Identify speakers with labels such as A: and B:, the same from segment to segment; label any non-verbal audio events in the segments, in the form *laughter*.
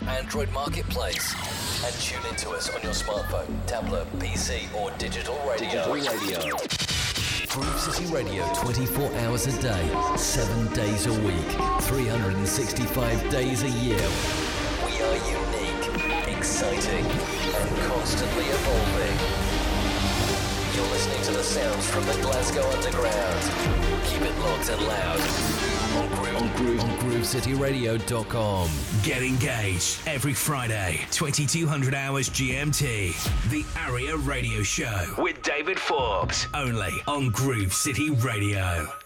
A: your Android marketplace. And tune into us on your smartphone, tablet, PC, or digital radio. Digital radio. Groove City Radio 24 hours a day, 7 days a week, 365 days a year. We are unique, exciting, and constantly evolving. You're listening to the sounds from the Glasgow Underground. Keep it locked and loud on Groove, GrooveCityRadio.com.
B: Get engaged every Friday, 2200 hours GMT. The Aria Radio Show with David Forbes, only on Groove City Radio.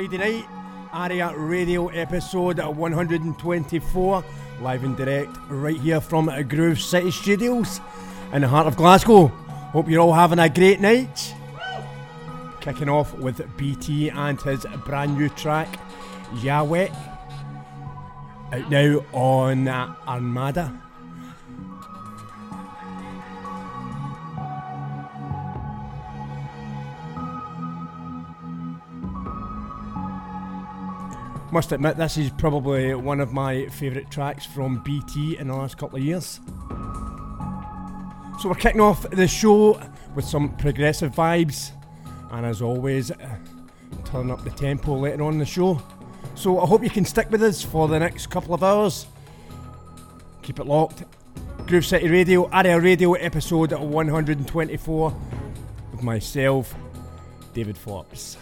C: Friday night, Aria Radio episode 124, live and direct right here from Groove City Studios in the heart of Glasgow. Hope you're all having a great night. Kicking off with BT and his brand new track, Yahweh, out now on Armada. Must admit, this is probably one of my favourite tracks from BT in the last couple of years. So we're kicking off the show with some progressive vibes, and as always, uh, turn up the tempo later on the show. So I hope you can stick with us for the next couple of hours. Keep it locked. Groove City Radio, Aria Radio, episode 124, with myself, David Forbes.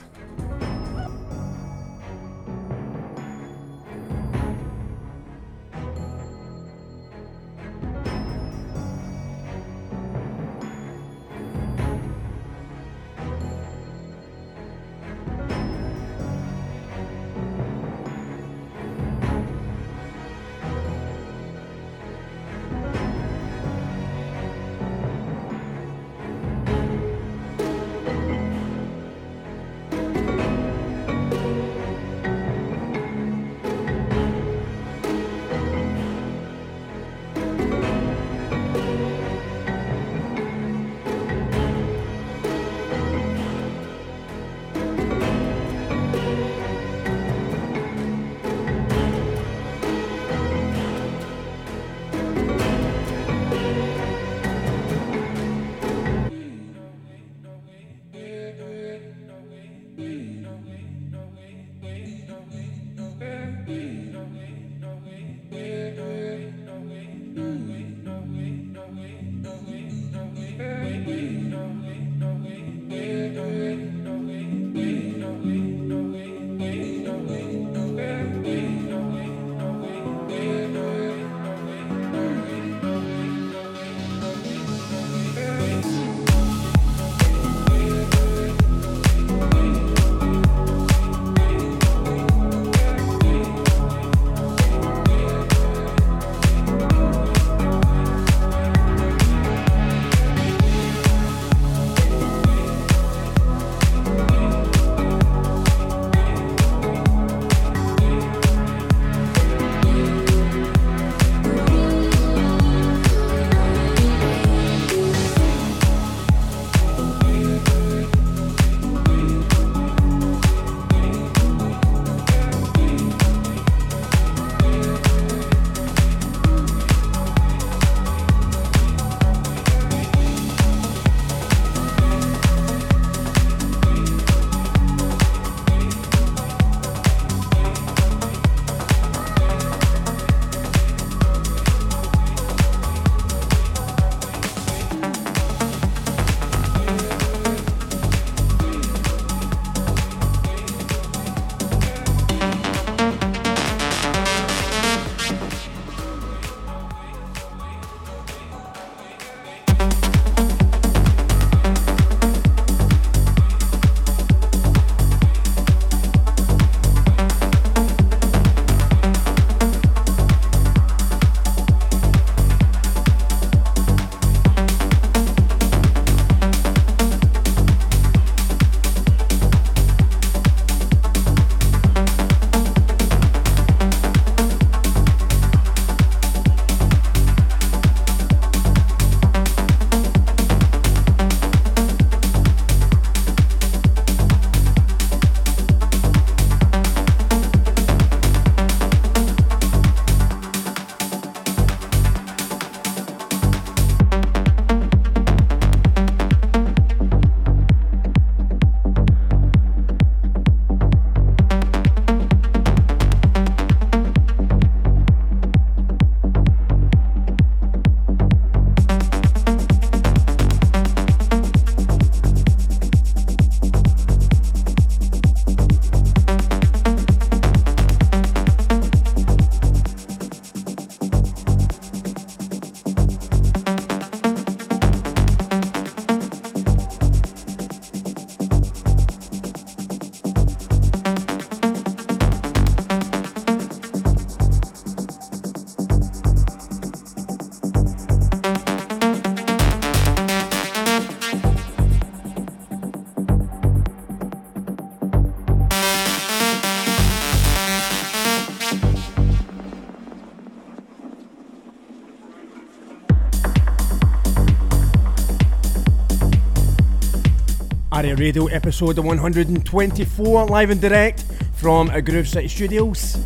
C: Aria Radio episode 124, live and direct from a Groove City Studios.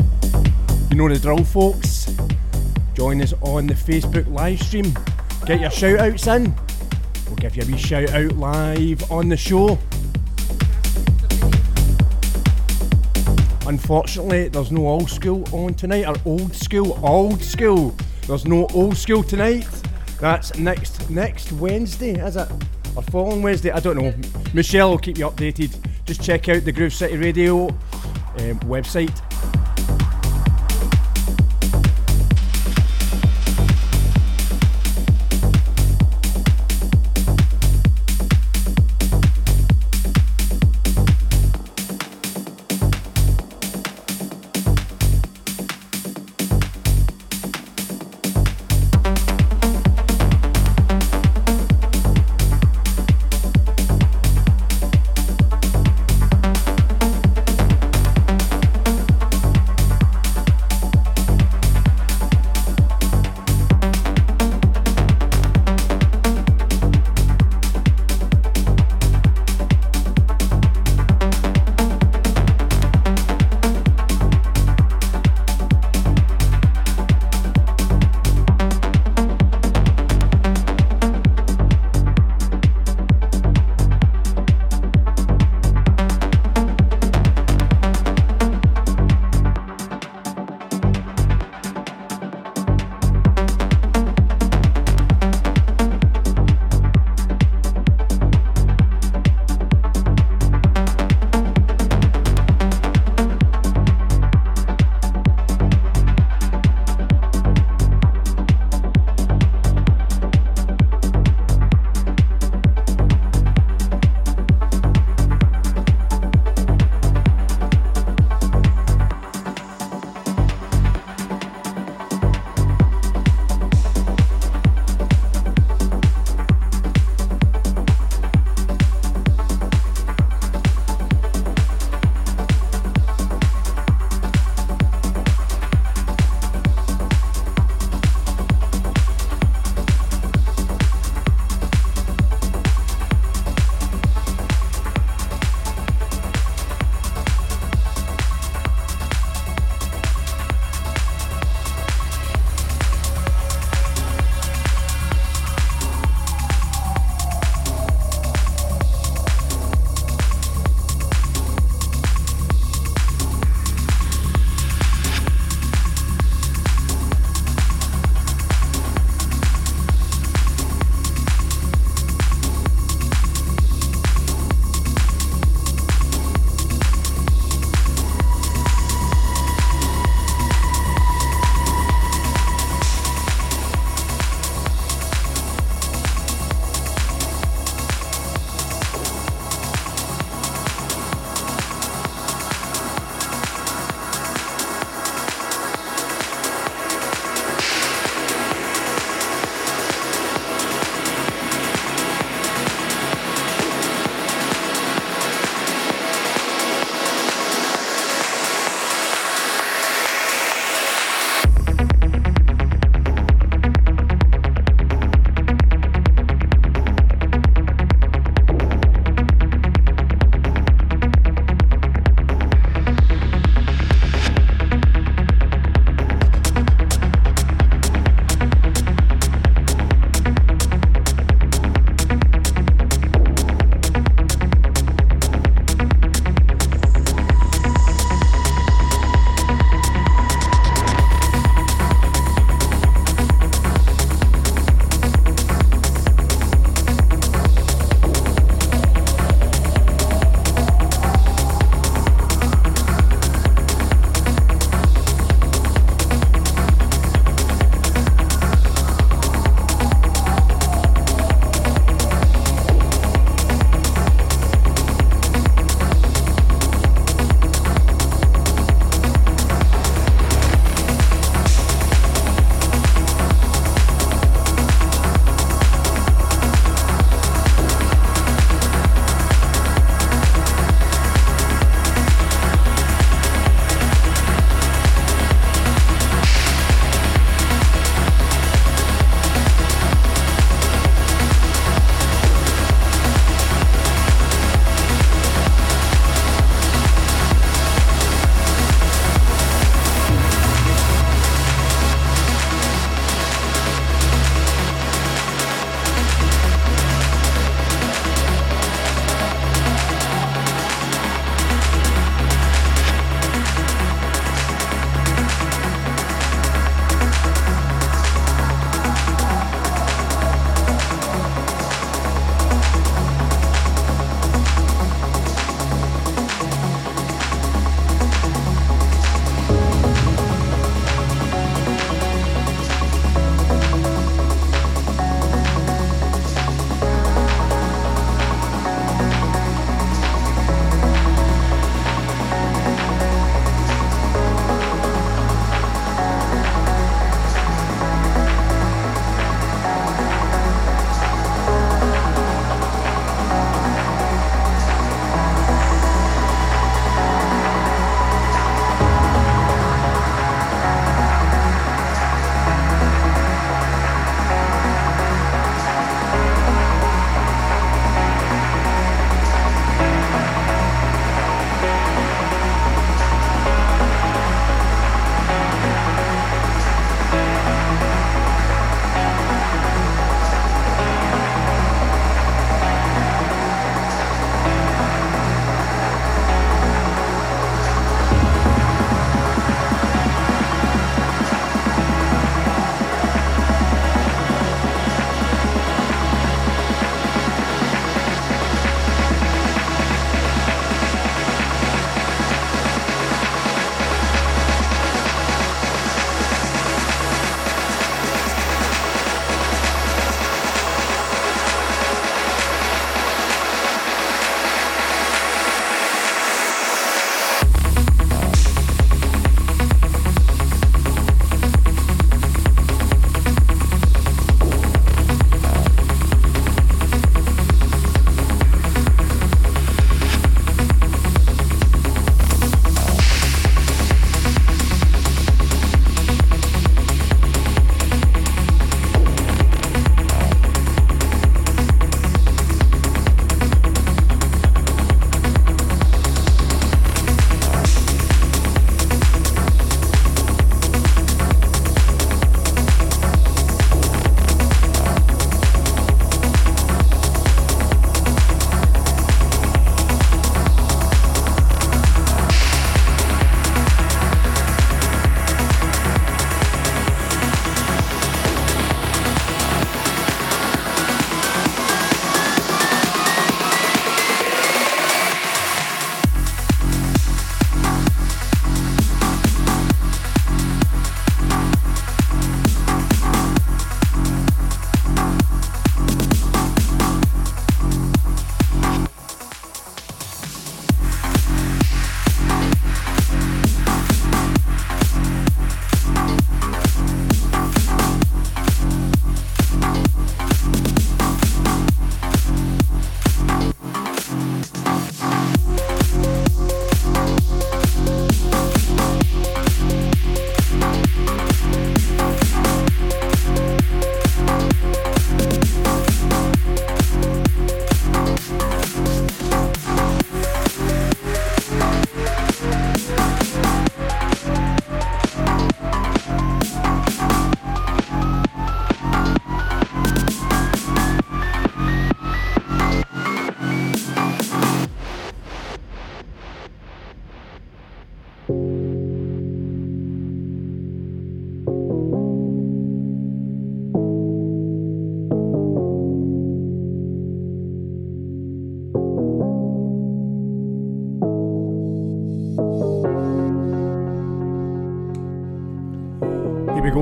C: You know the drill, folks. Join us on the Facebook live stream. Get your shout outs in. We'll give you a wee shout out live on the show. Unfortunately, there's no old school on tonight, or old school, old school. There's no old school tonight. That's next next Wednesday, is it? Or following Wednesday? I don't know. Michelle will keep you updated. Just check out the Groove City Radio um, website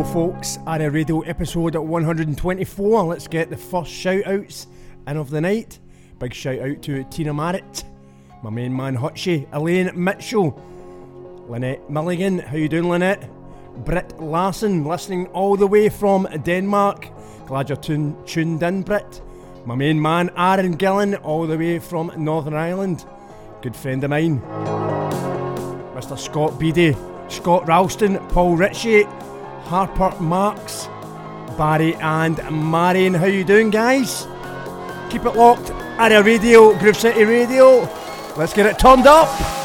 C: folks. Aria Radio episode 124. Let's get the first shout outs in of the night. Big shout out to Tina Marrett, my main man Hutchie, Elaine Mitchell, Lynette Milligan. How you doing, Lynette? Britt Larson, listening all the way from Denmark. Glad you're tun- tuned in, Britt. My main man Aaron Gillen, all the way from Northern Ireland. Good friend of mine. Mr. Scott Beattie, Scott Ralston, Paul Ritchie, Harper Marks, Barry and Marion. How you doing, guys? Keep it locked. Aria Radio, Groove City Radio. Let's get it turned up.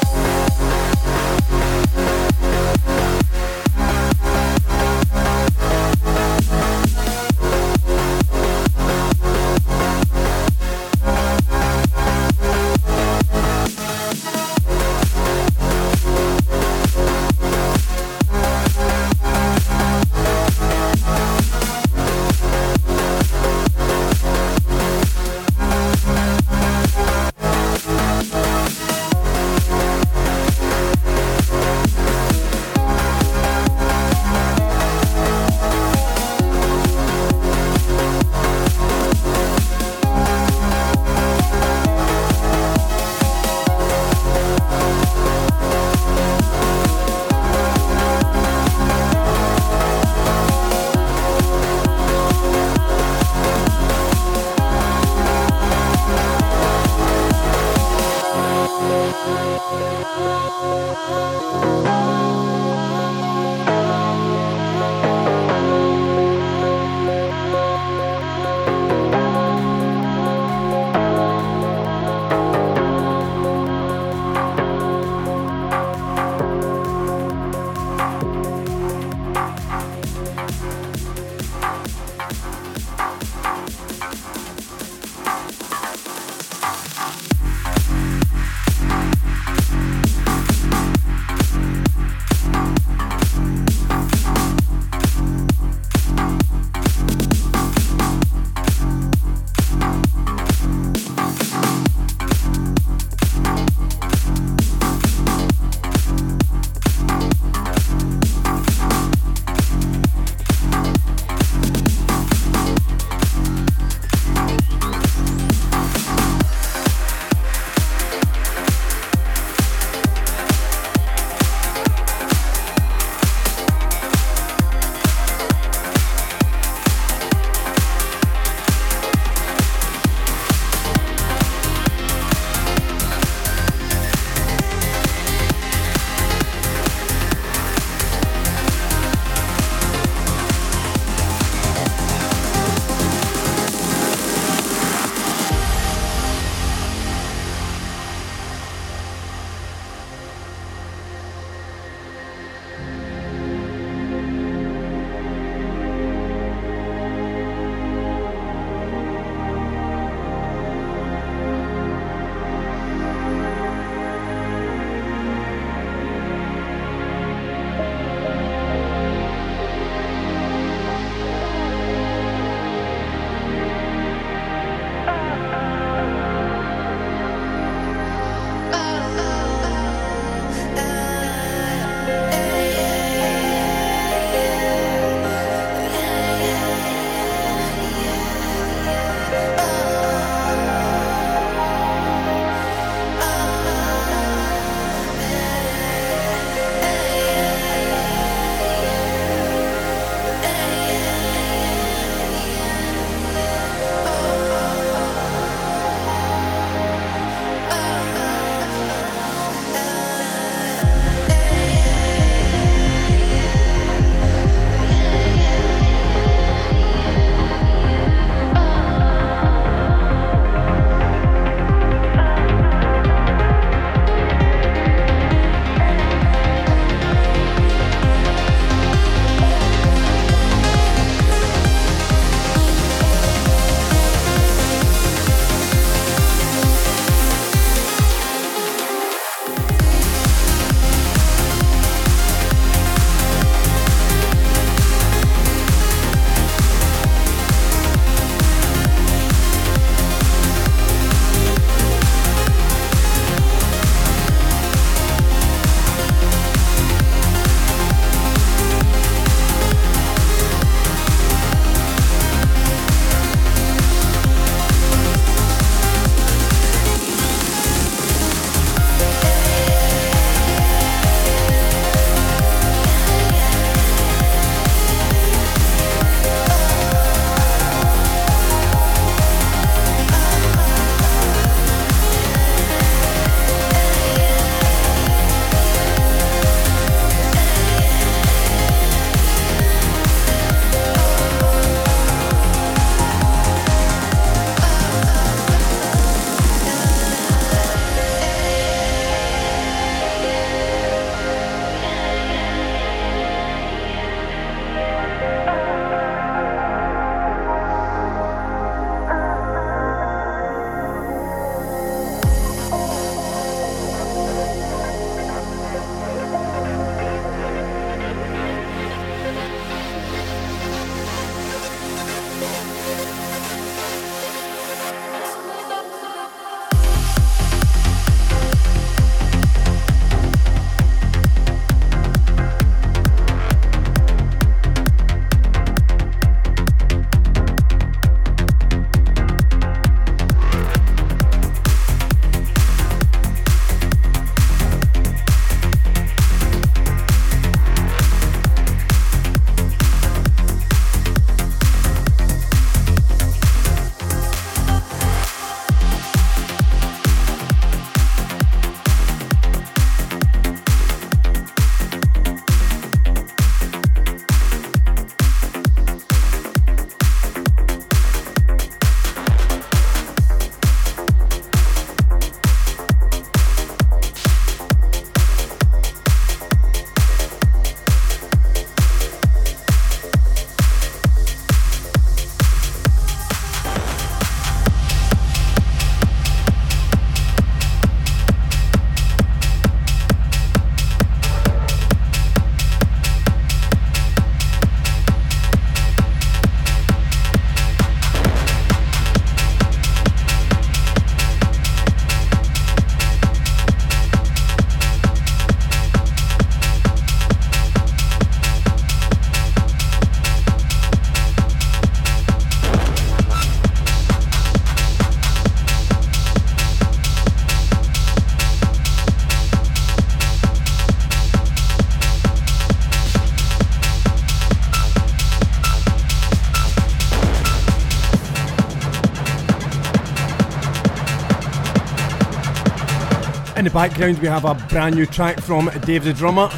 C: Background, we have a brand new track from Dave the Drummer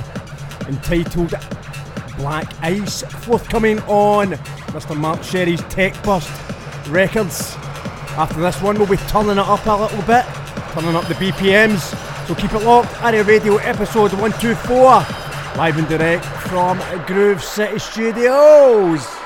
C: entitled Black Ice, forthcoming on Mr. Mark Sherry's Techburst Records. After this one, we'll be turning it up a little bit, turning up the BPMs. So keep it locked. Aria Radio episode 124, live and direct from Groove City Studios.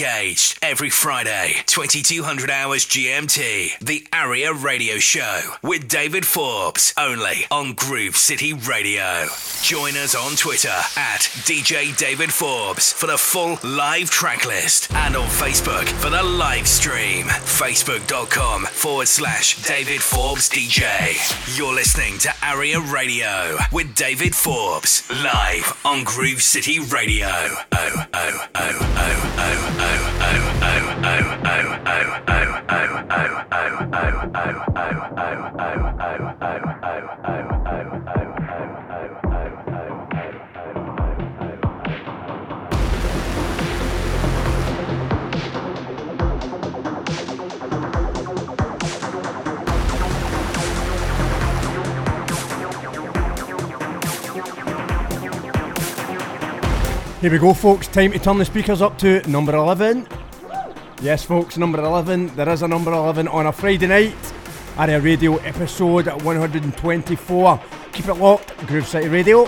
B: Engaged every Friday, 2200 hours GMT. The Aria Radio Show with David Forbes, only on Groove City Radio. Join us on Twitter at DJ David Forbes for the full live track list and on Facebook for the live stream. Facebook.com forward slash David Forbes DJ. You're listening to Aria Radio with David Forbes live on Groove City Radio. Oh, oh, oh, oh, oh, oh, oh, oh.
C: Here we go, folks. Time to turn the speakers up to number 11. Yes, folks, number 11. There is a number 11 on a Friday night. Aria Radio episode 124. Keep it locked, Groove City Radio.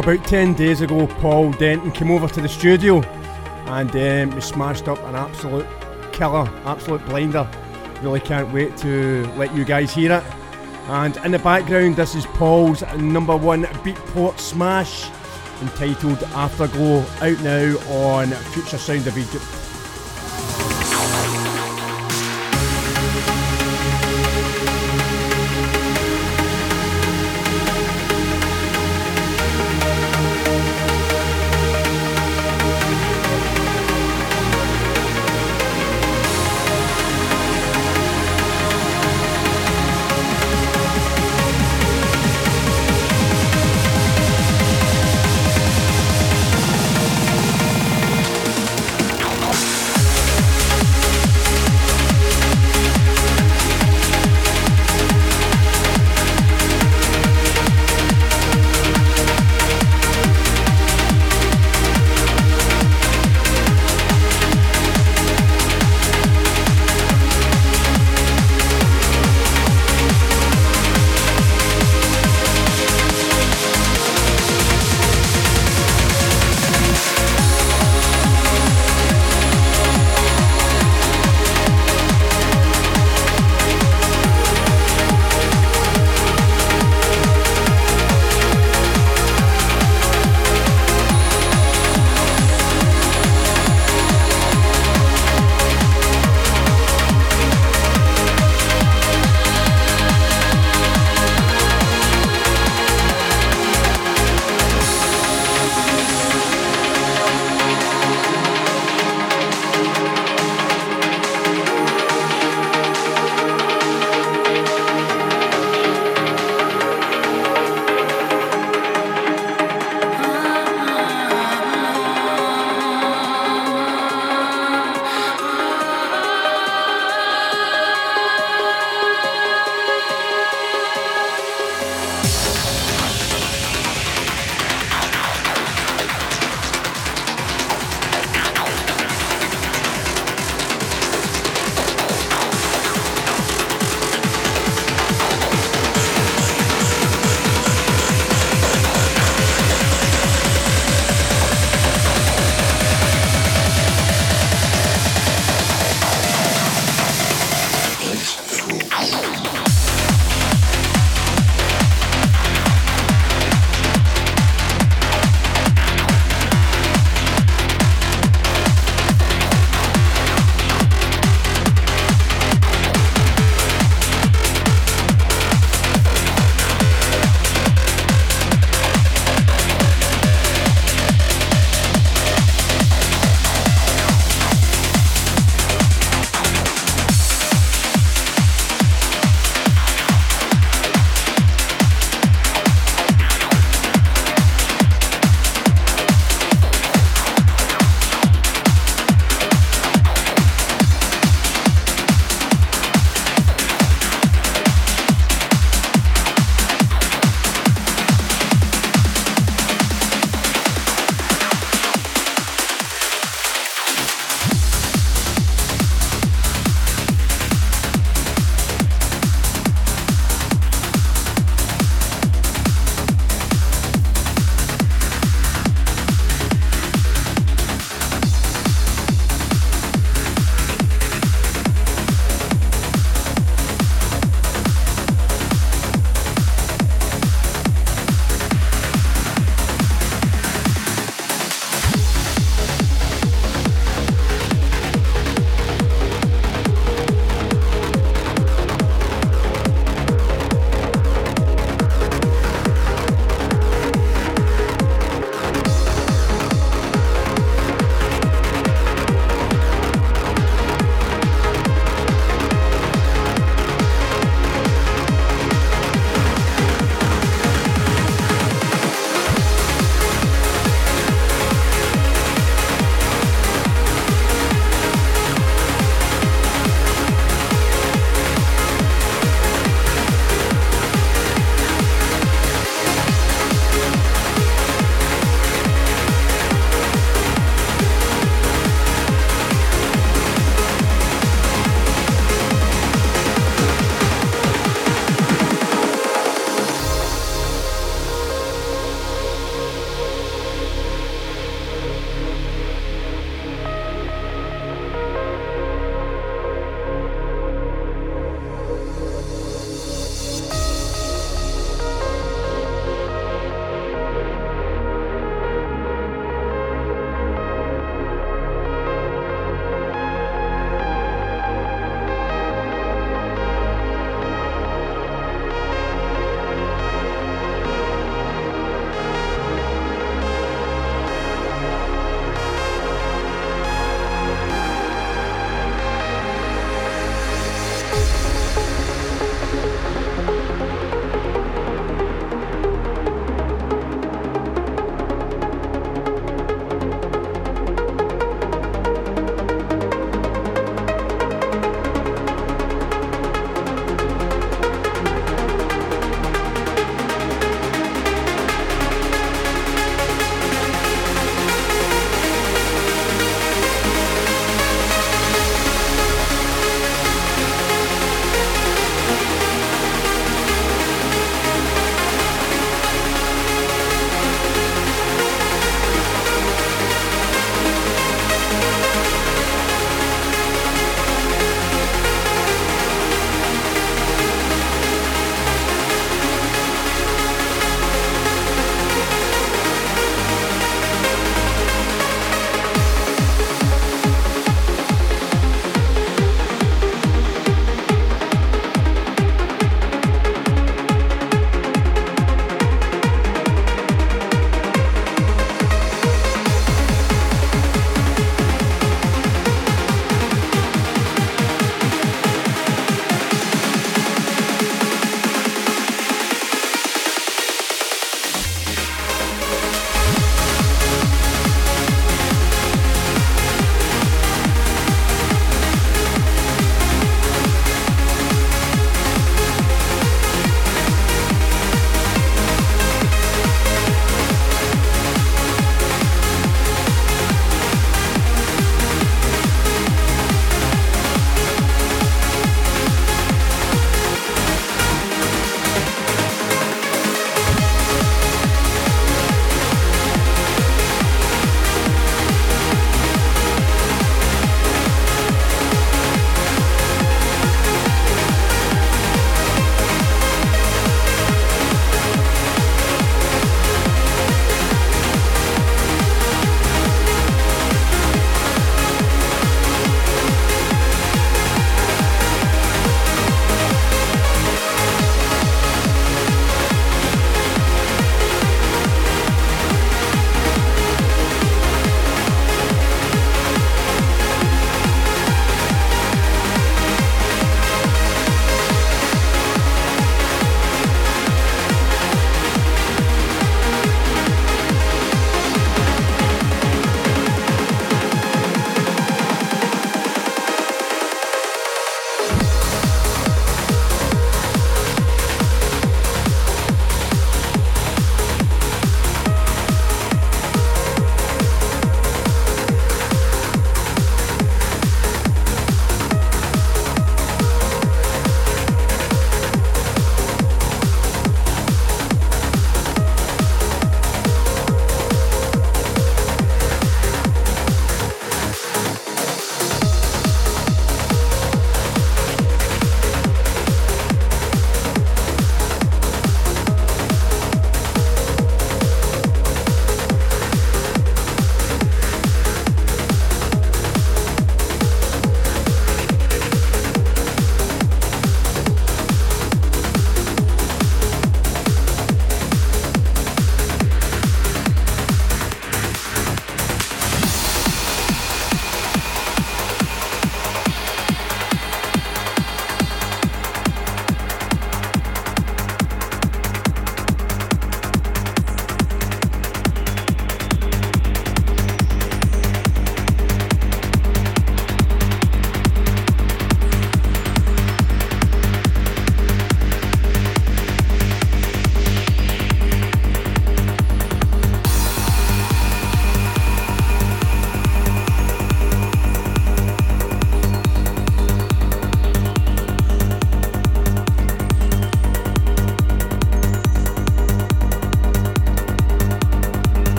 C: About 10 days ago, Paul Denton came over to the studio and um, we smashed up an absolute killer, absolute blinder. Really can't wait to let you guys hear it. And in the background, this is Paul's number one beatport smash entitled Afterglow, out now on Future Sound of Egypt.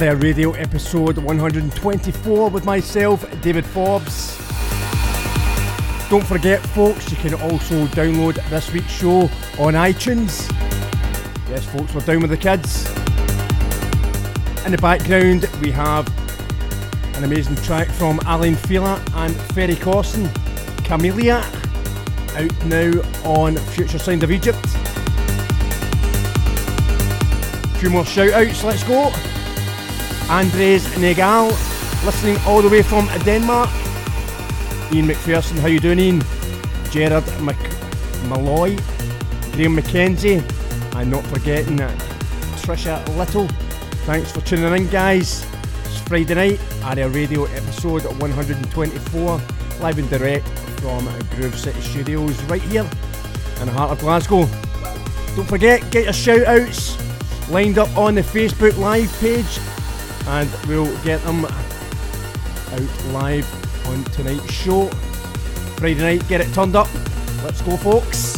C: Aria Radio episode 124 with myself, David Forbes. Don't forget, folks, you can also download this week's show on iTunes. Yes, folks, we're down with the kids. In the background, we have an amazing track from Alan Fila and Ferry Corsten, Camellia, out now on Future Sound of Egypt. A few more shout outs, let's go. Andres Negal, listening all the way from Denmark. Ian McPherson, how you doing, Ian? Gerard Mc- Malloy, Graham McKenzie, and not forgetting uh, Trisha Little. Thanks for tuning in, guys. It's Friday night, Aria Radio episode 124, live and direct from Groove City Studios, right here in the heart of Glasgow. Don't forget, get your shout outs lined up on the Facebook Live page and we'll get them out live on tonight's show. Friday night, get it turned up. Let's go, folks.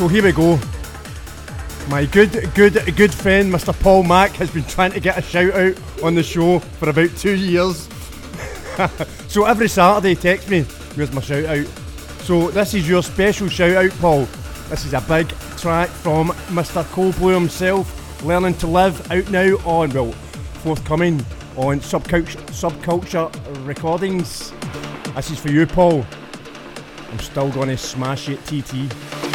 C: So here we go. My good, good, good friend, Mr. Paul Mack, has been trying to get a shout out on the show for about two years. *laughs* so every Saturday, he texts me, where's my shout out? So this is your special shout out, Paul. This is a big track from Mr. Coldblue himself, Learning to Live, out now on, well, forthcoming on Subculture, Subculture Recordings. This is for you, Paul. I'm still gonna smash it, TT.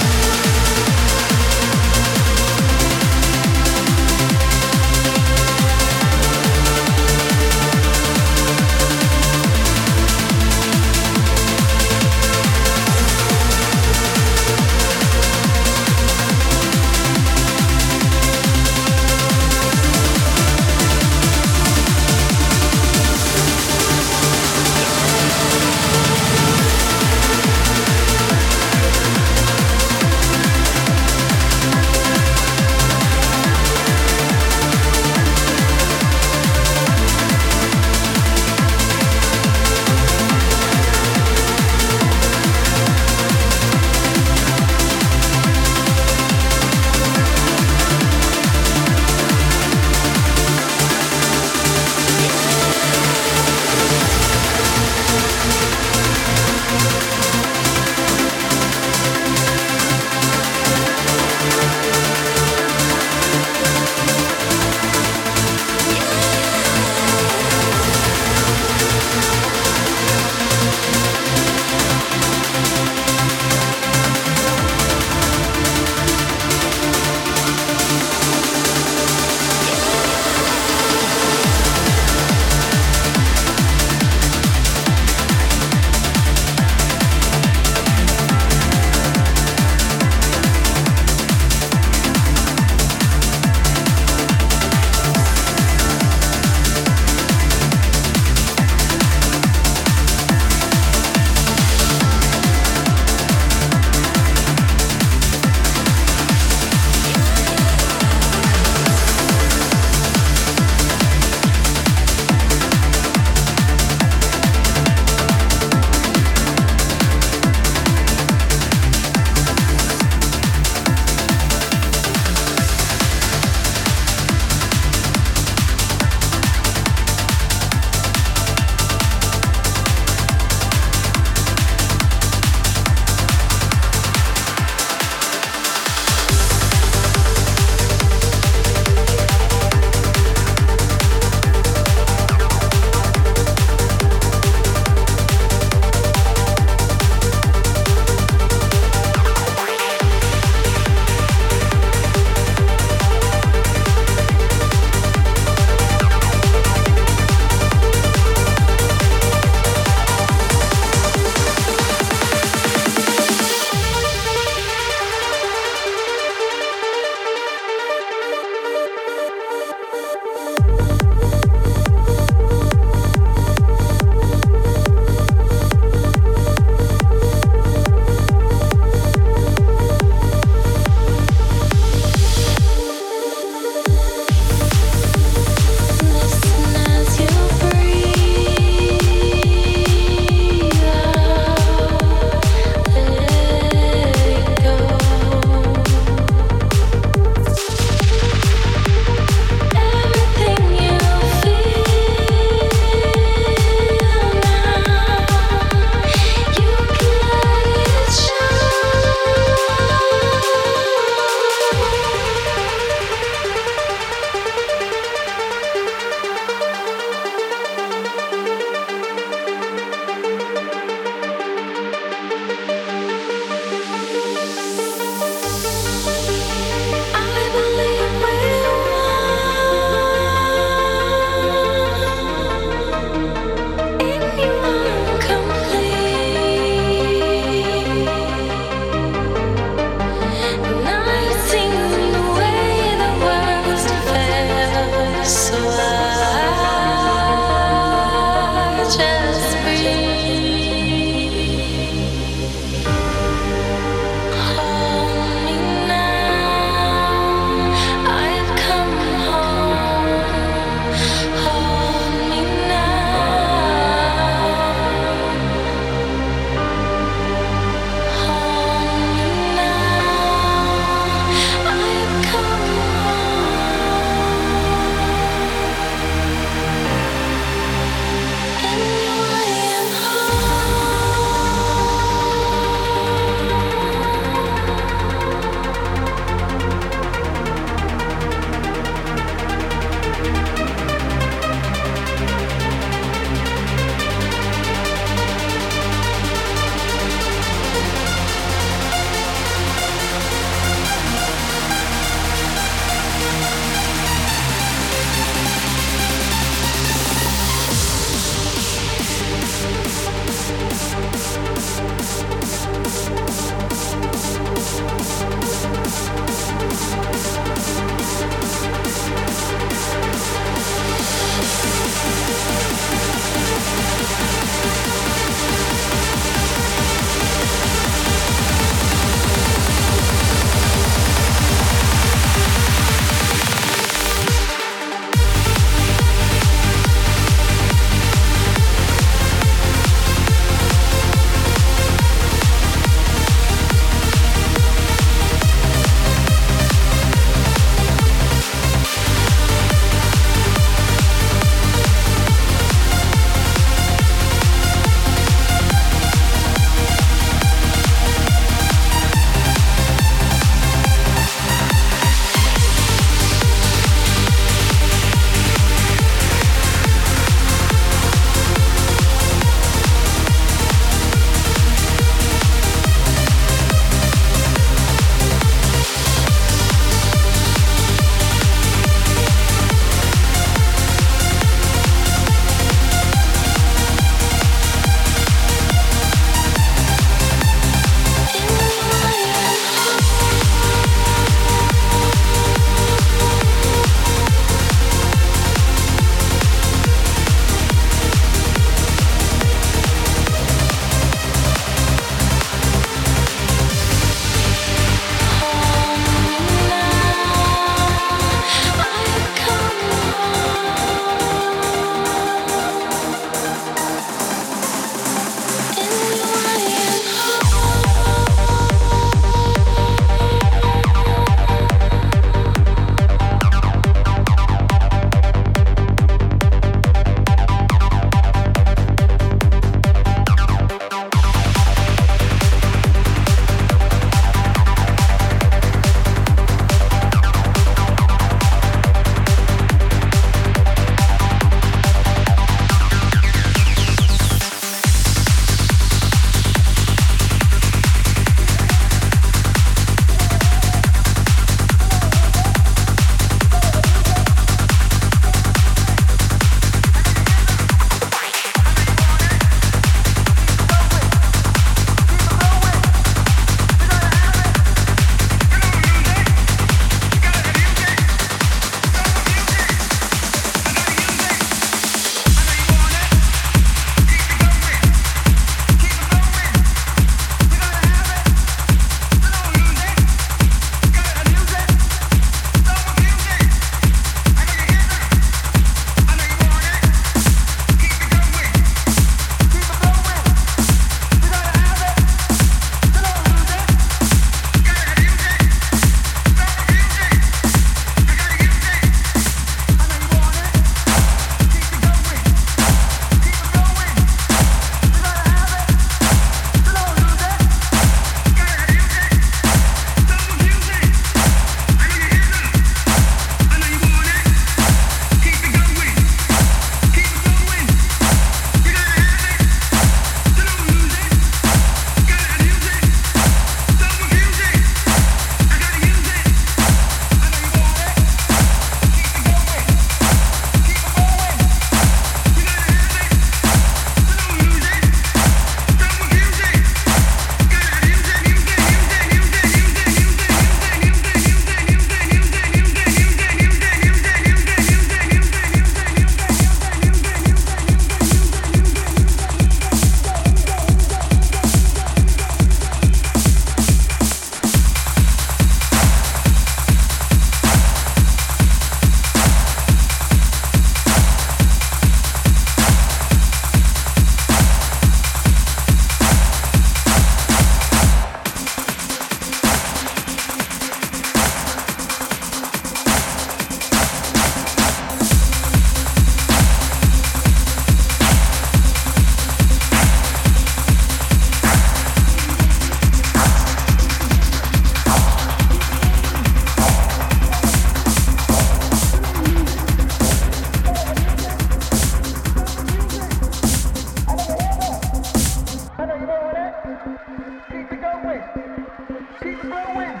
D: Keep flowing.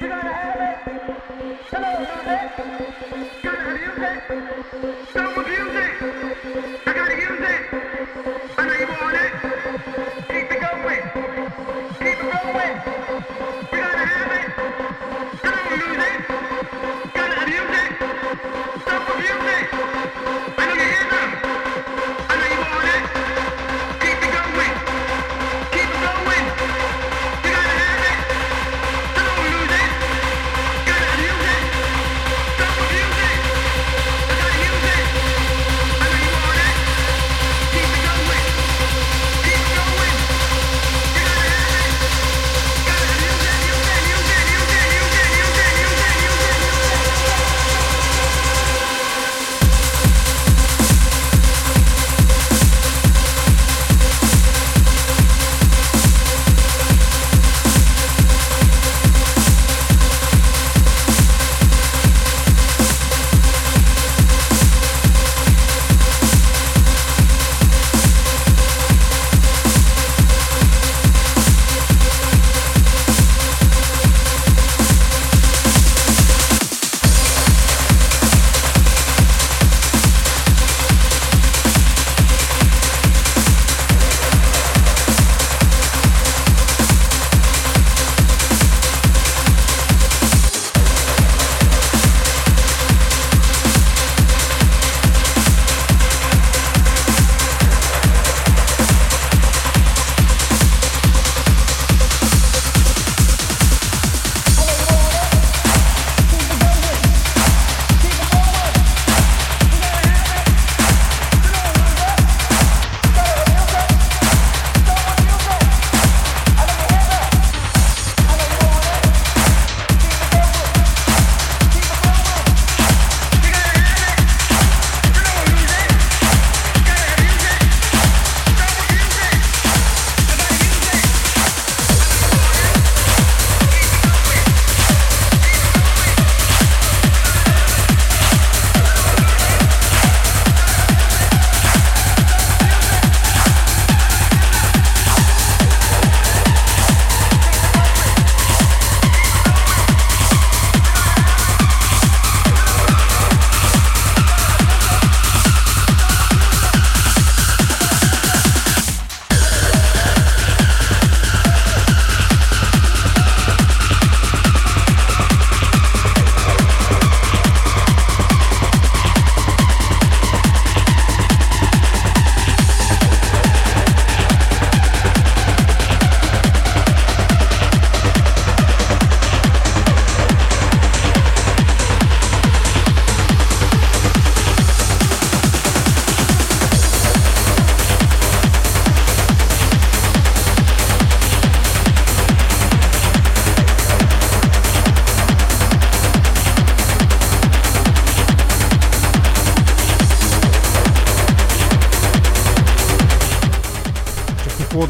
D: You gotta have it. Hello, music. Gotta have music. Music.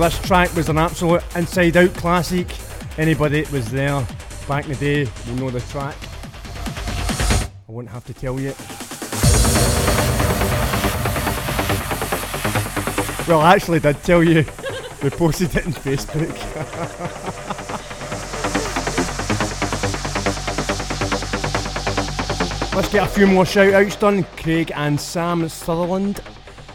C: This track was an absolute inside out classic. Anybody that was there back in the day will know the track. I won't have to tell you. Well, I actually did tell you. we posted it on Facebook. *laughs* Let's get a few more shout outs done. Craig and Sam Sutherland.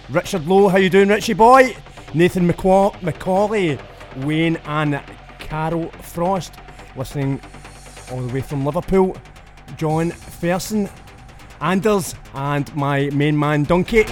C: Richard Lowe, how you doing, Richie boy? Nathan McCaw- Macaulay, Wayne and Carol Frost, listening all the way from Liverpool. John Ferson, Anders, and my main man Donkey.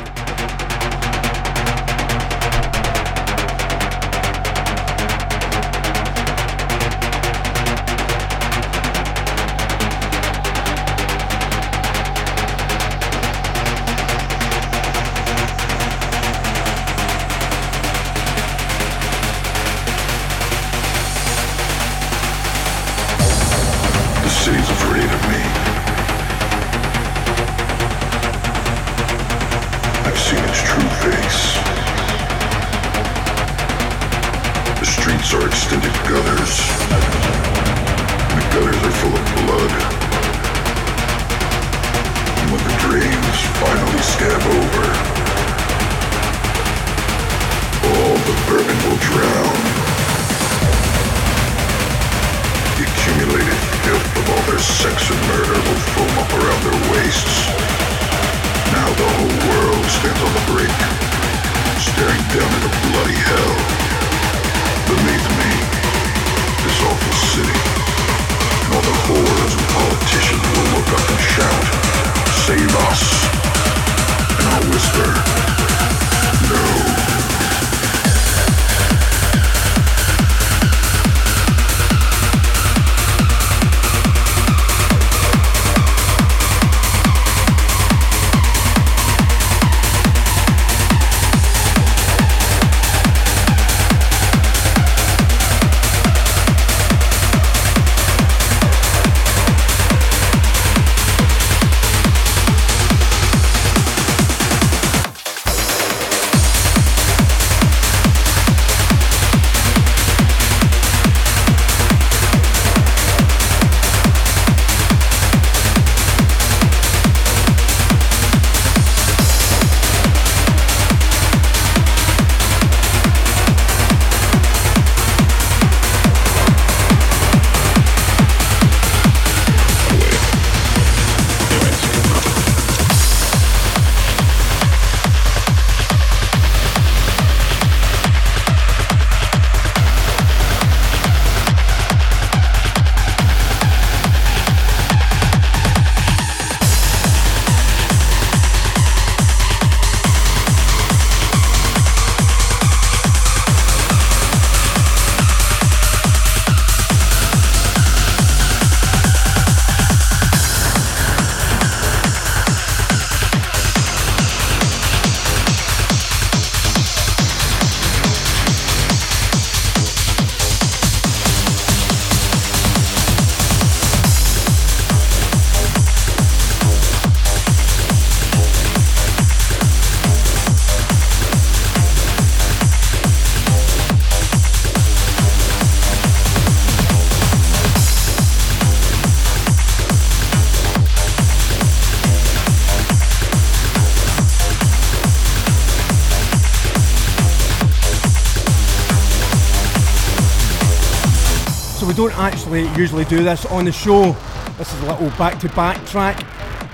C: Usually do this on the show. This is a little back to back track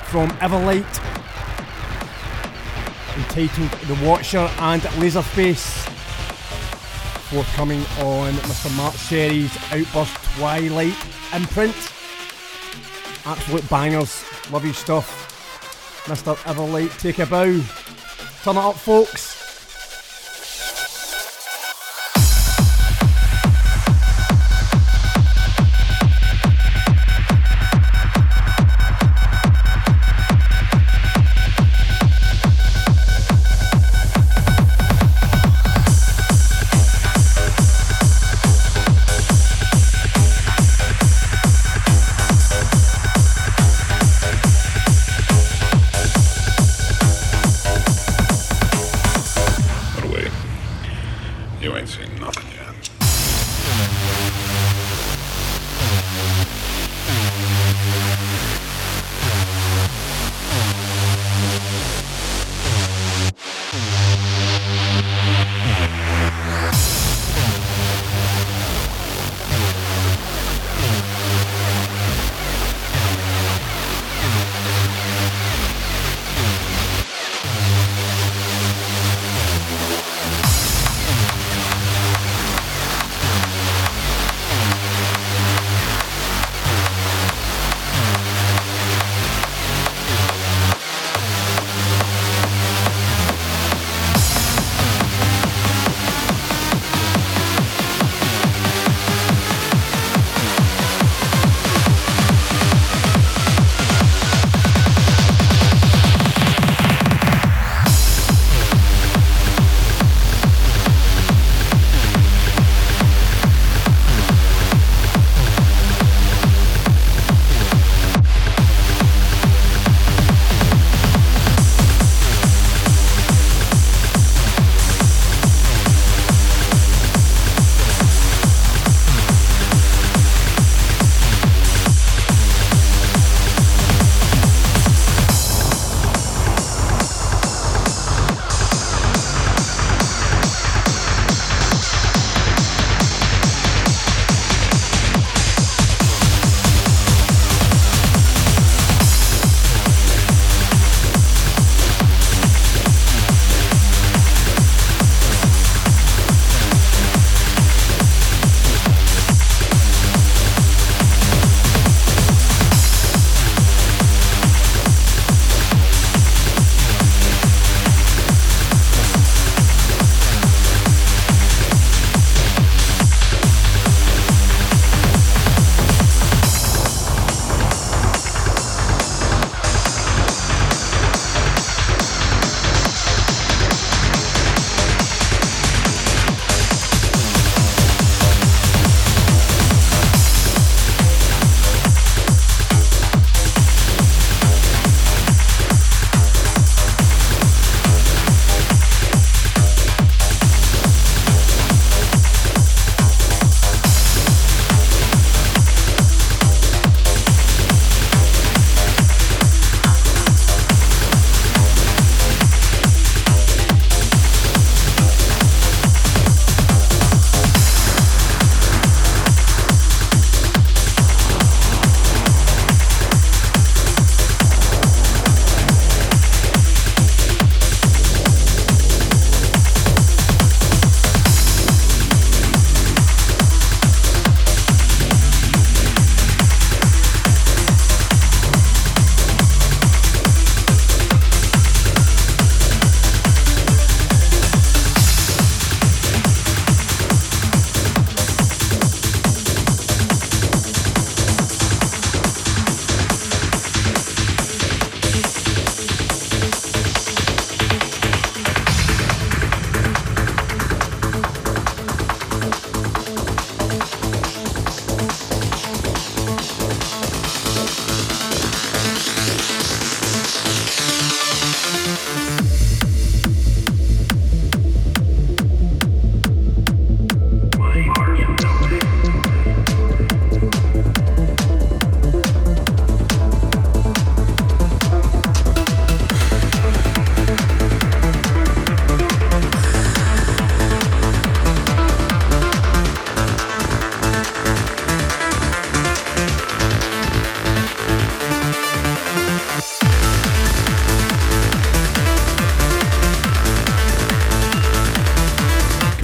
C: from Everlight entitled The Watcher and Laserface, forthcoming on Mr. Mark Sherry's Outburst Twilight imprint. Absolute bangers, love your stuff. Mr. Everlight, take a bow. Turn it up, folks.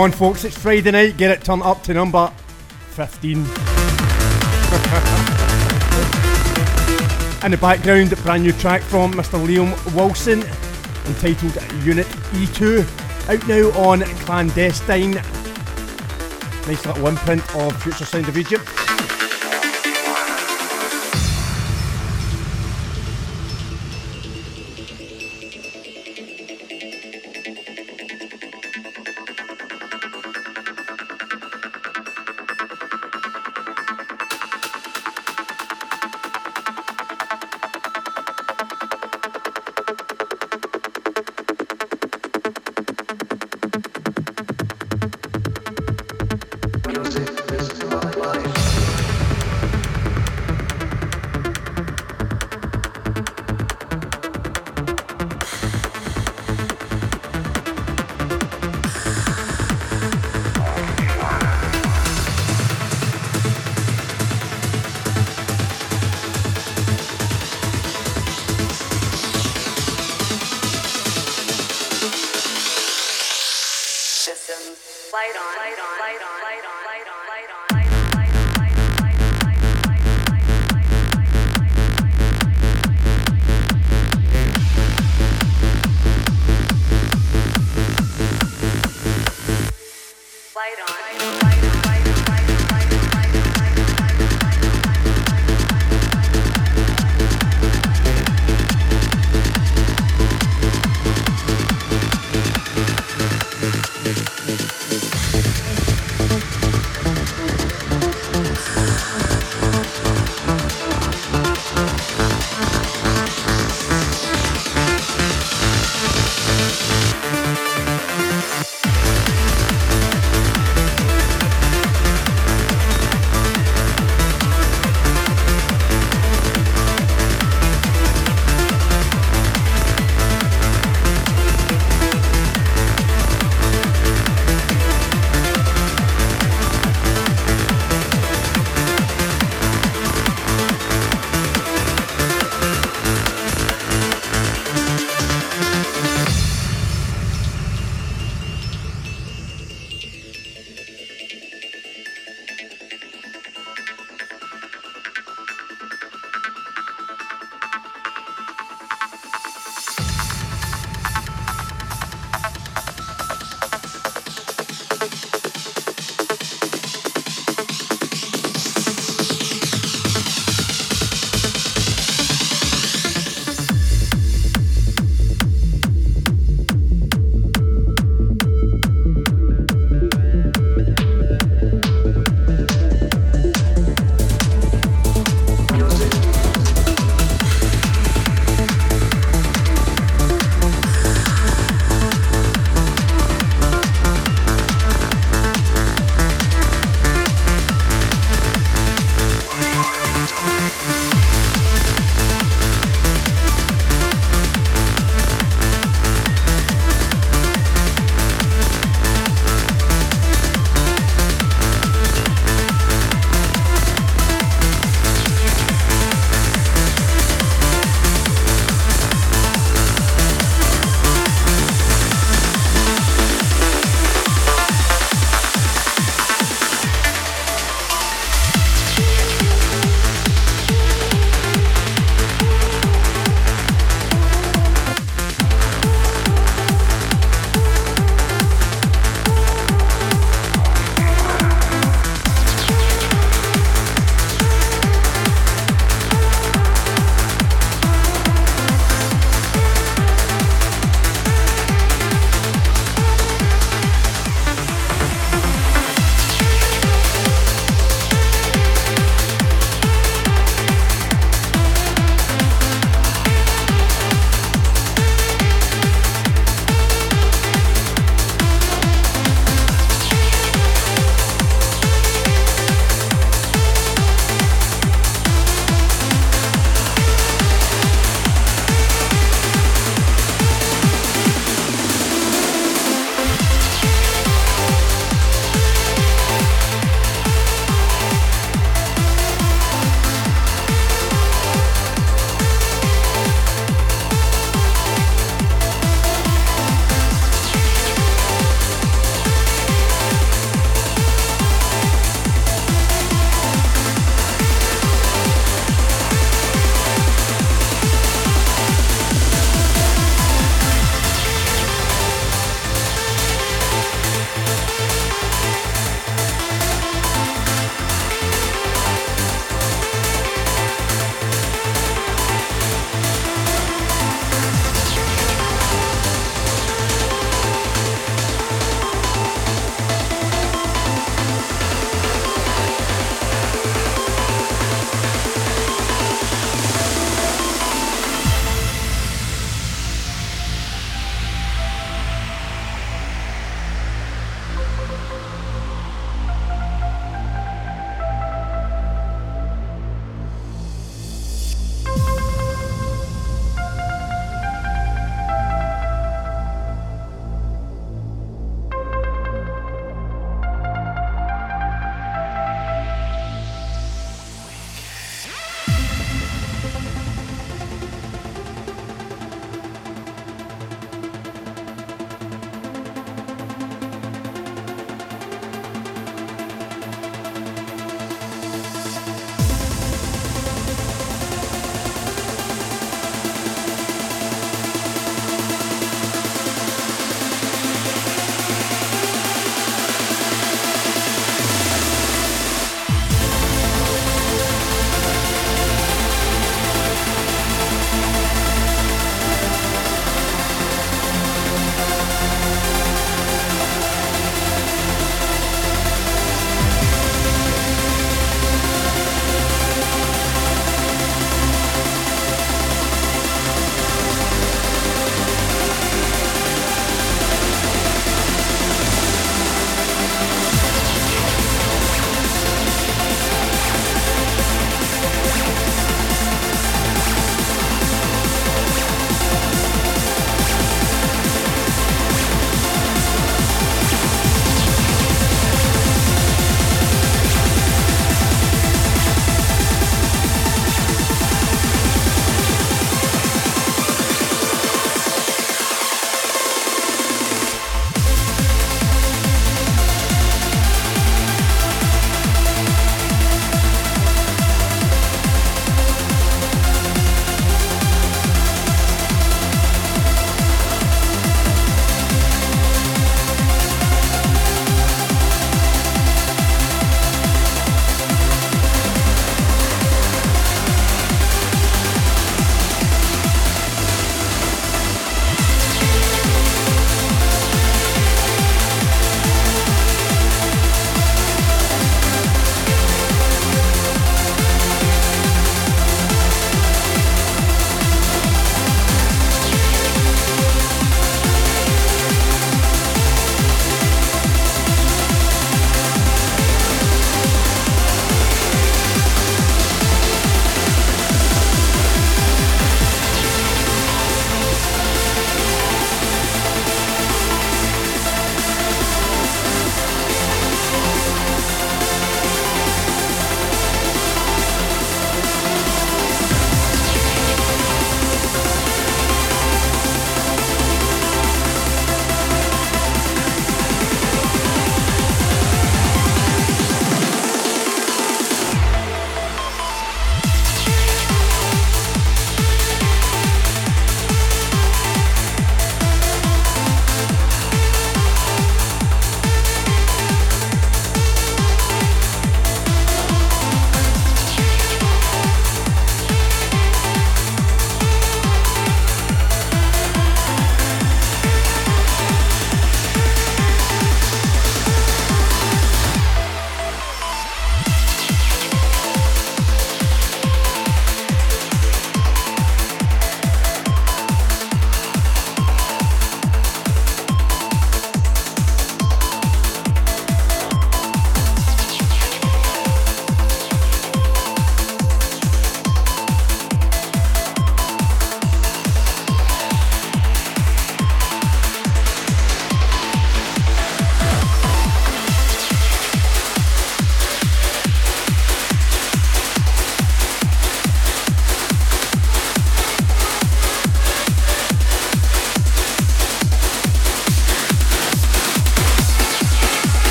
C: On, folks, it's Friday night. Get it turned up to number 15. *laughs* In the background, a brand new track from Mr. Liam Wilson entitled Unit E2. Out now on Clandestine. Nice little imprint of Future Sound of Egypt.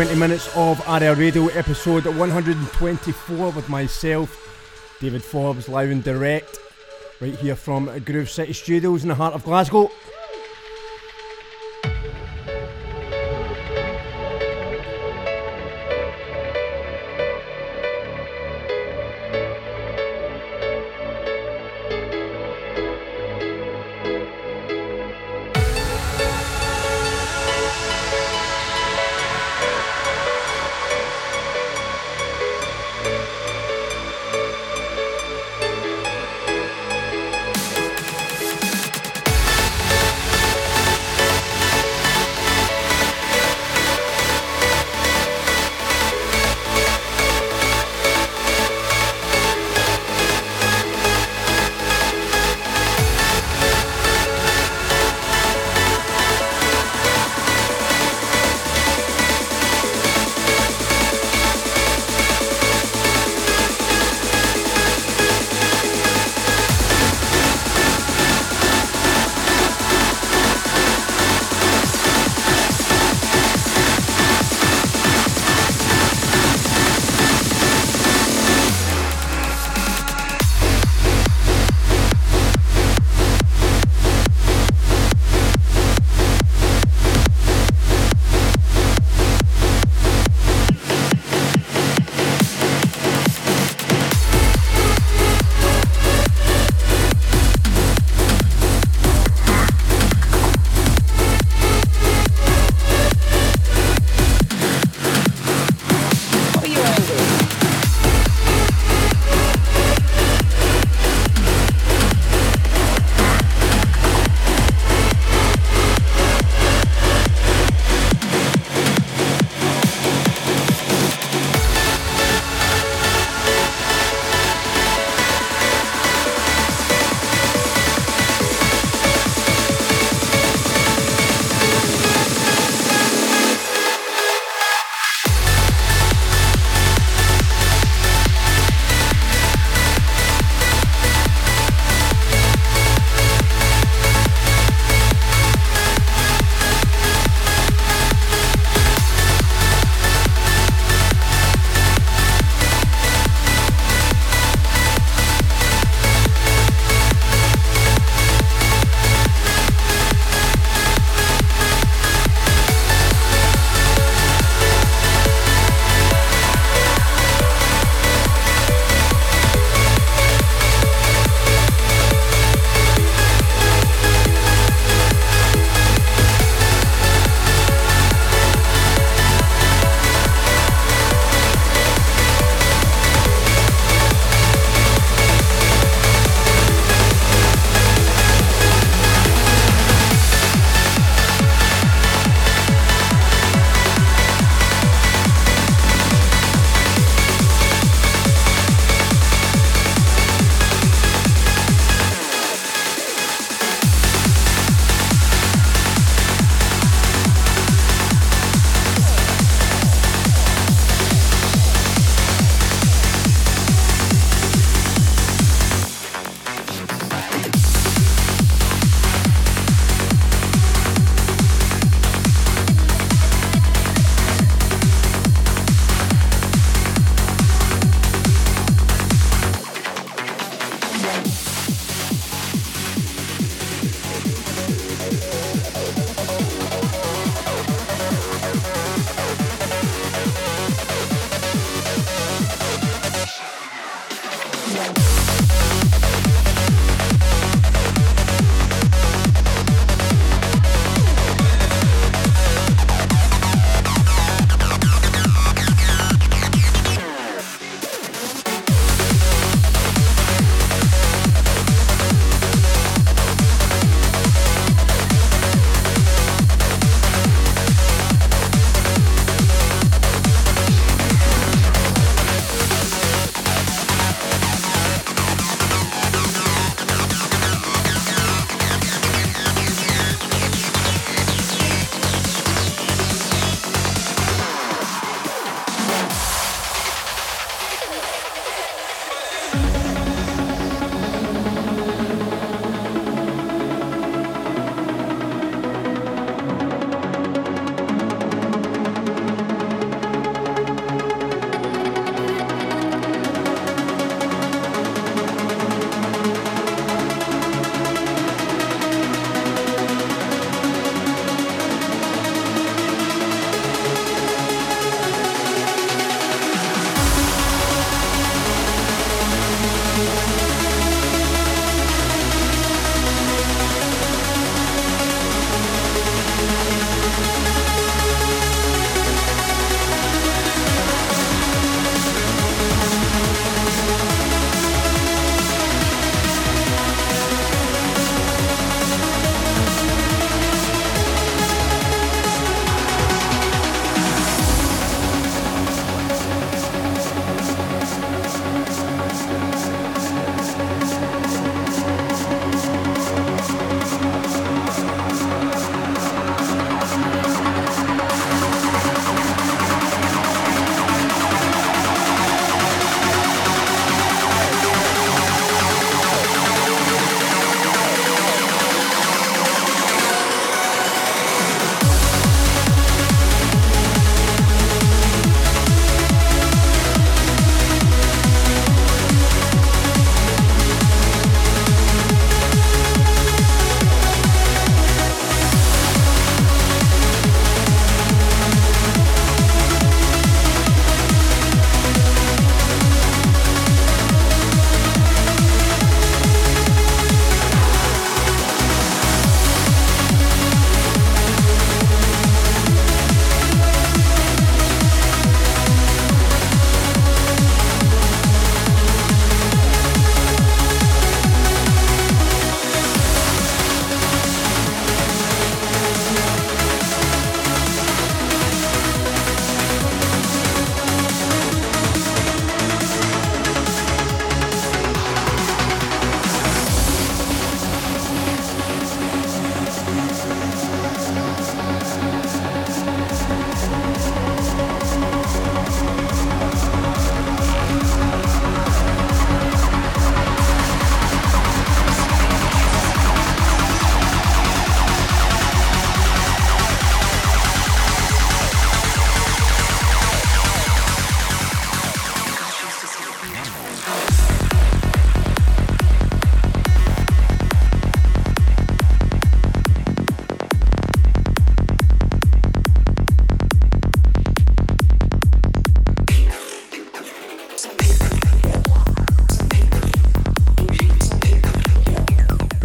C: 20 minutes of Aria Radio episode 124 with myself, David Forbes, live and direct, right here from Groove City Studios in the heart of Glasgow.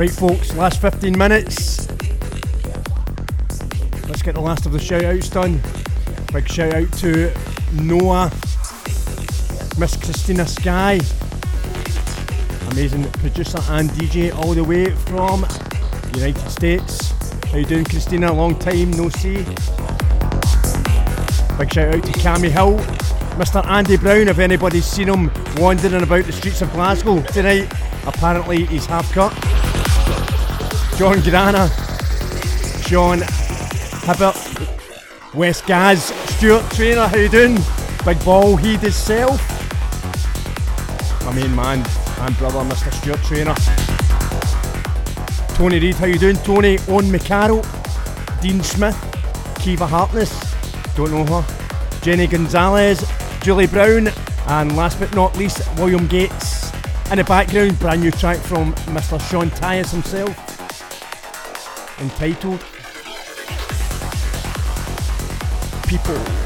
C: Right, folks, last 15 minutes. Let's get the last of the shout outs done. Big shout out to Noah, Miss Christina Sky, amazing producer and DJ all the way from United States. How you doing, Christina? Long time no see. Big shout out to Cammy Hill, Mr. Andy Brown. If anybody's seen him wandering about the streets of Glasgow tonight, apparently he's half cut. John Grana, Sean Hibbert, West Gaz, Stuart Trainer, how you doing? Big ball, he himself. My main man and brother, Mr. Stuart Trainer. Tony Reid, how you doing? Tony, Owen McCarroll, Dean Smith, Kiva Hartness, don't know her, Jenny Gonzalez, Julie Brown, and last but not least, William Gates. In the background, brand new track from Mr. Sean Tyas himself entitled People.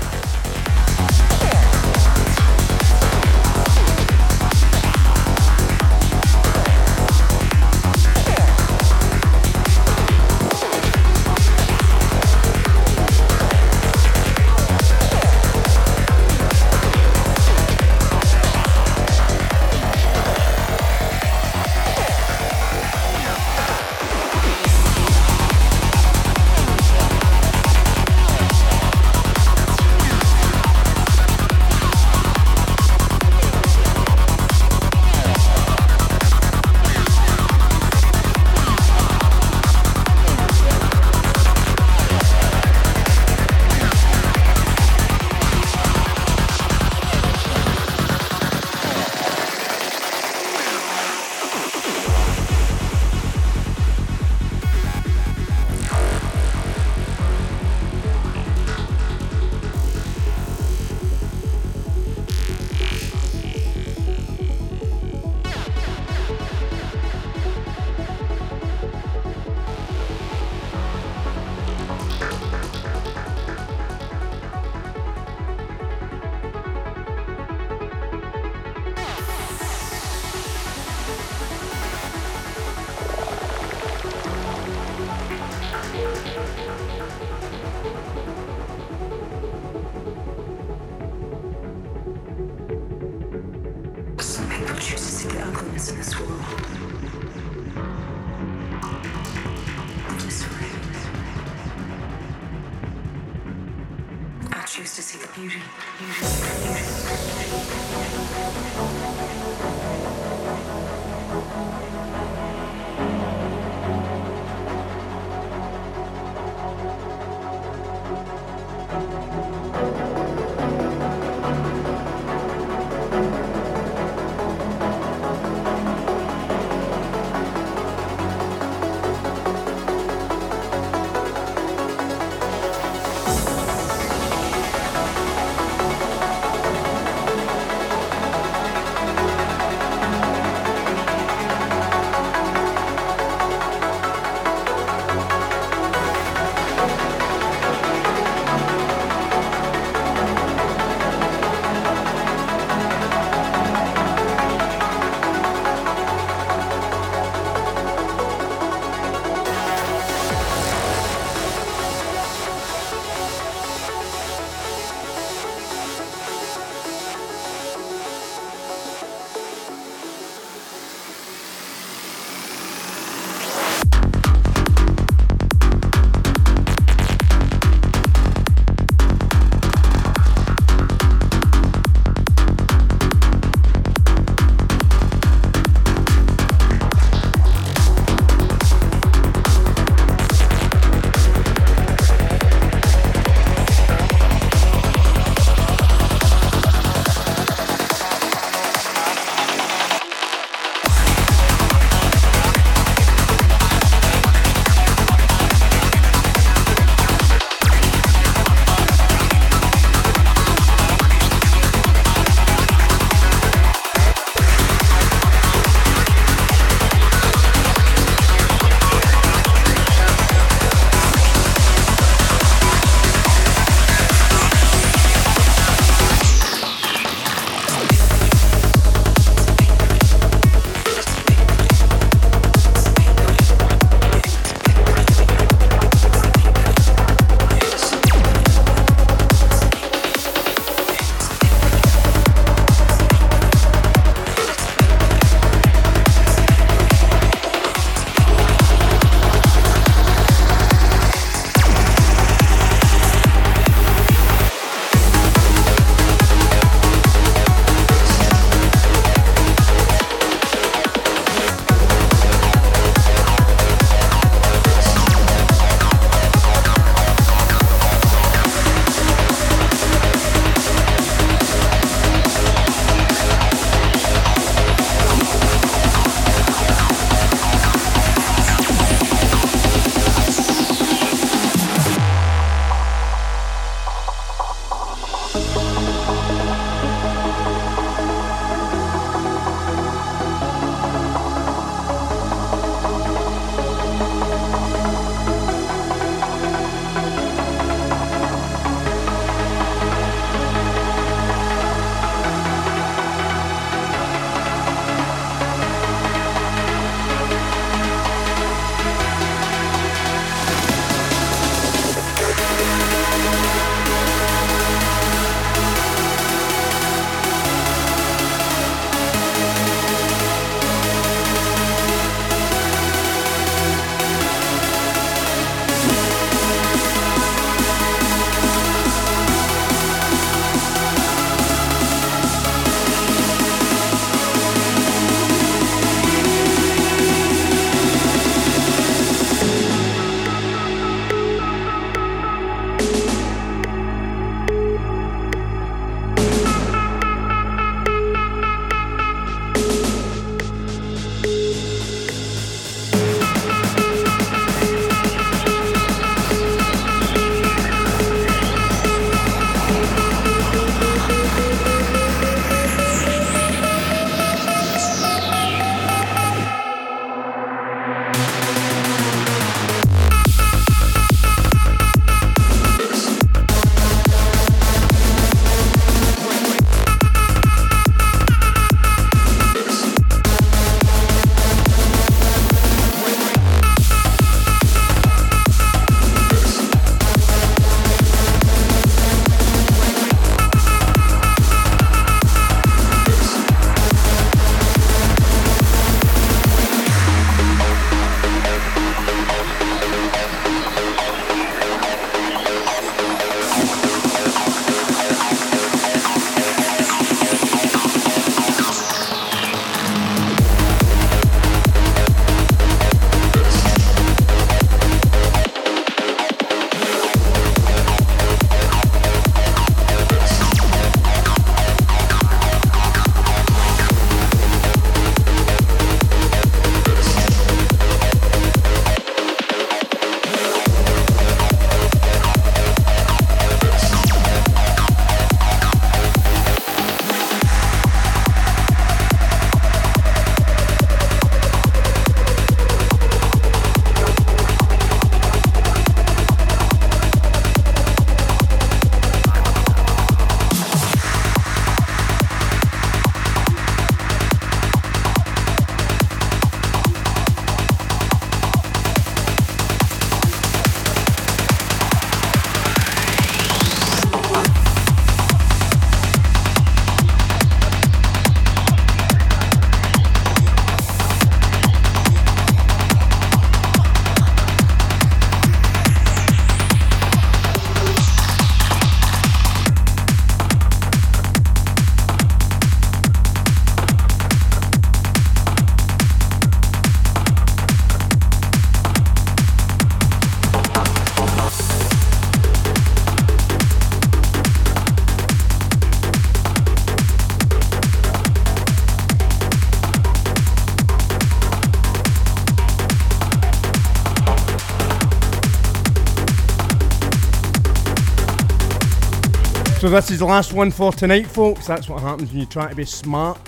C: So this is the last one for tonight, folks. That's what happens when you try to be smart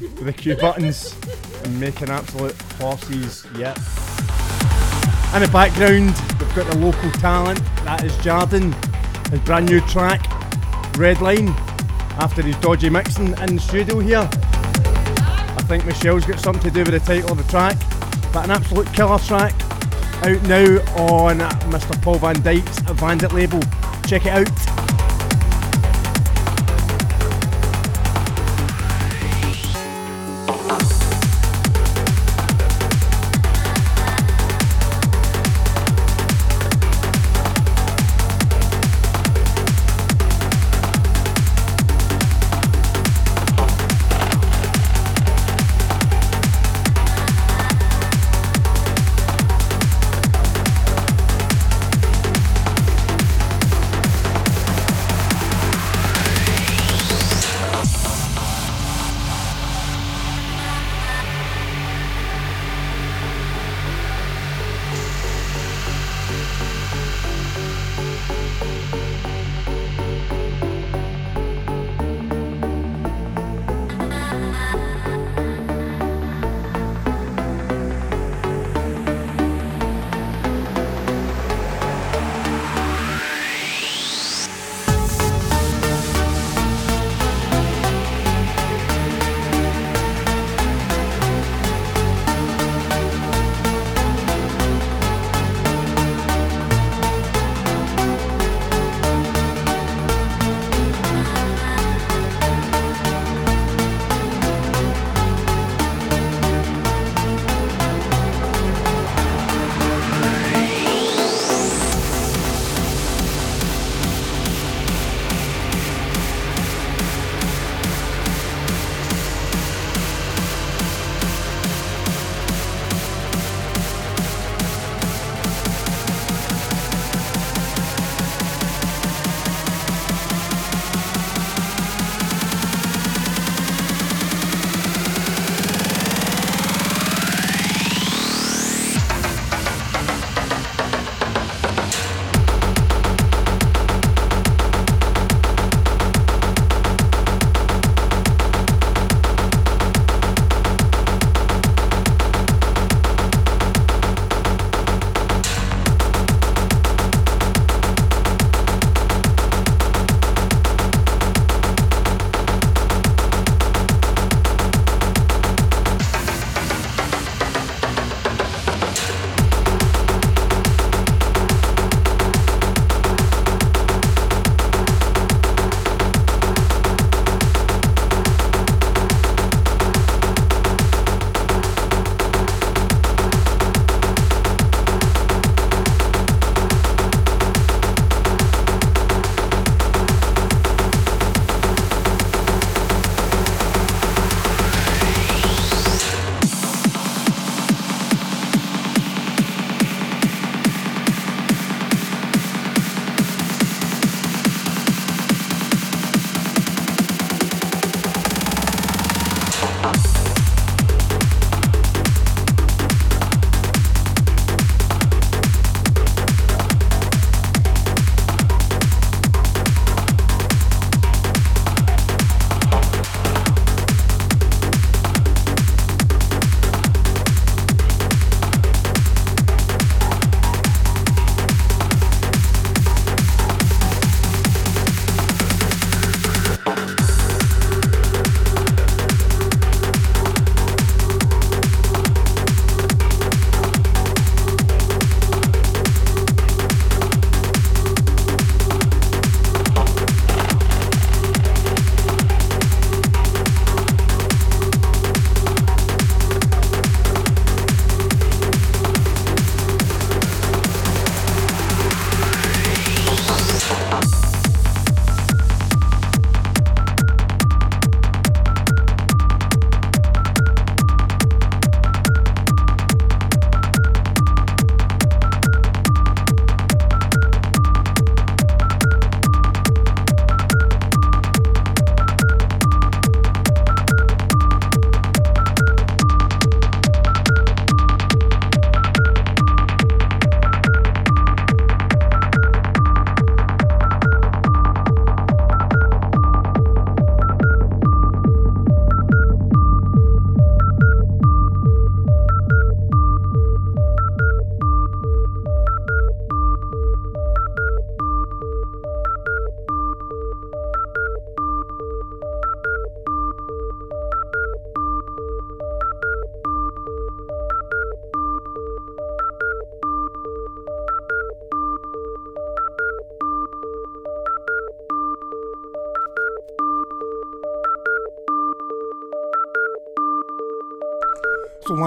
C: with the cue buttons and making absolute horses. Yep. In the background, we've got the local talent. That is Jardin. His brand new track, Red Line, after his dodgy mixing in the studio here. I think Michelle's got something to do with the title of the track, but an absolute killer track out now on Mr. Paul Van Dyk's Vandit label. Check it out.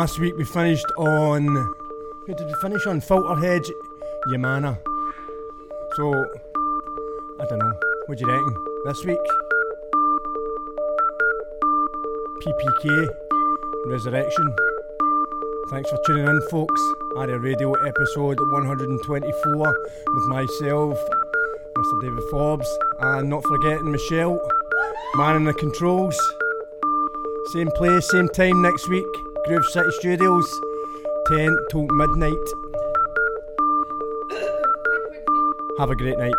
C: Last week we finished on. Who did we finish on? Filterhead, Yamana. So, I don't know. What do you reckon? This week? PPK, Resurrection. Thanks for tuning in, folks. Aria Radio episode 124 with myself, Mr. David Forbes, and not forgetting Michelle, man in the controls. Same place, same time next week, Groove City Studios, 10 till midnight. Have a great night.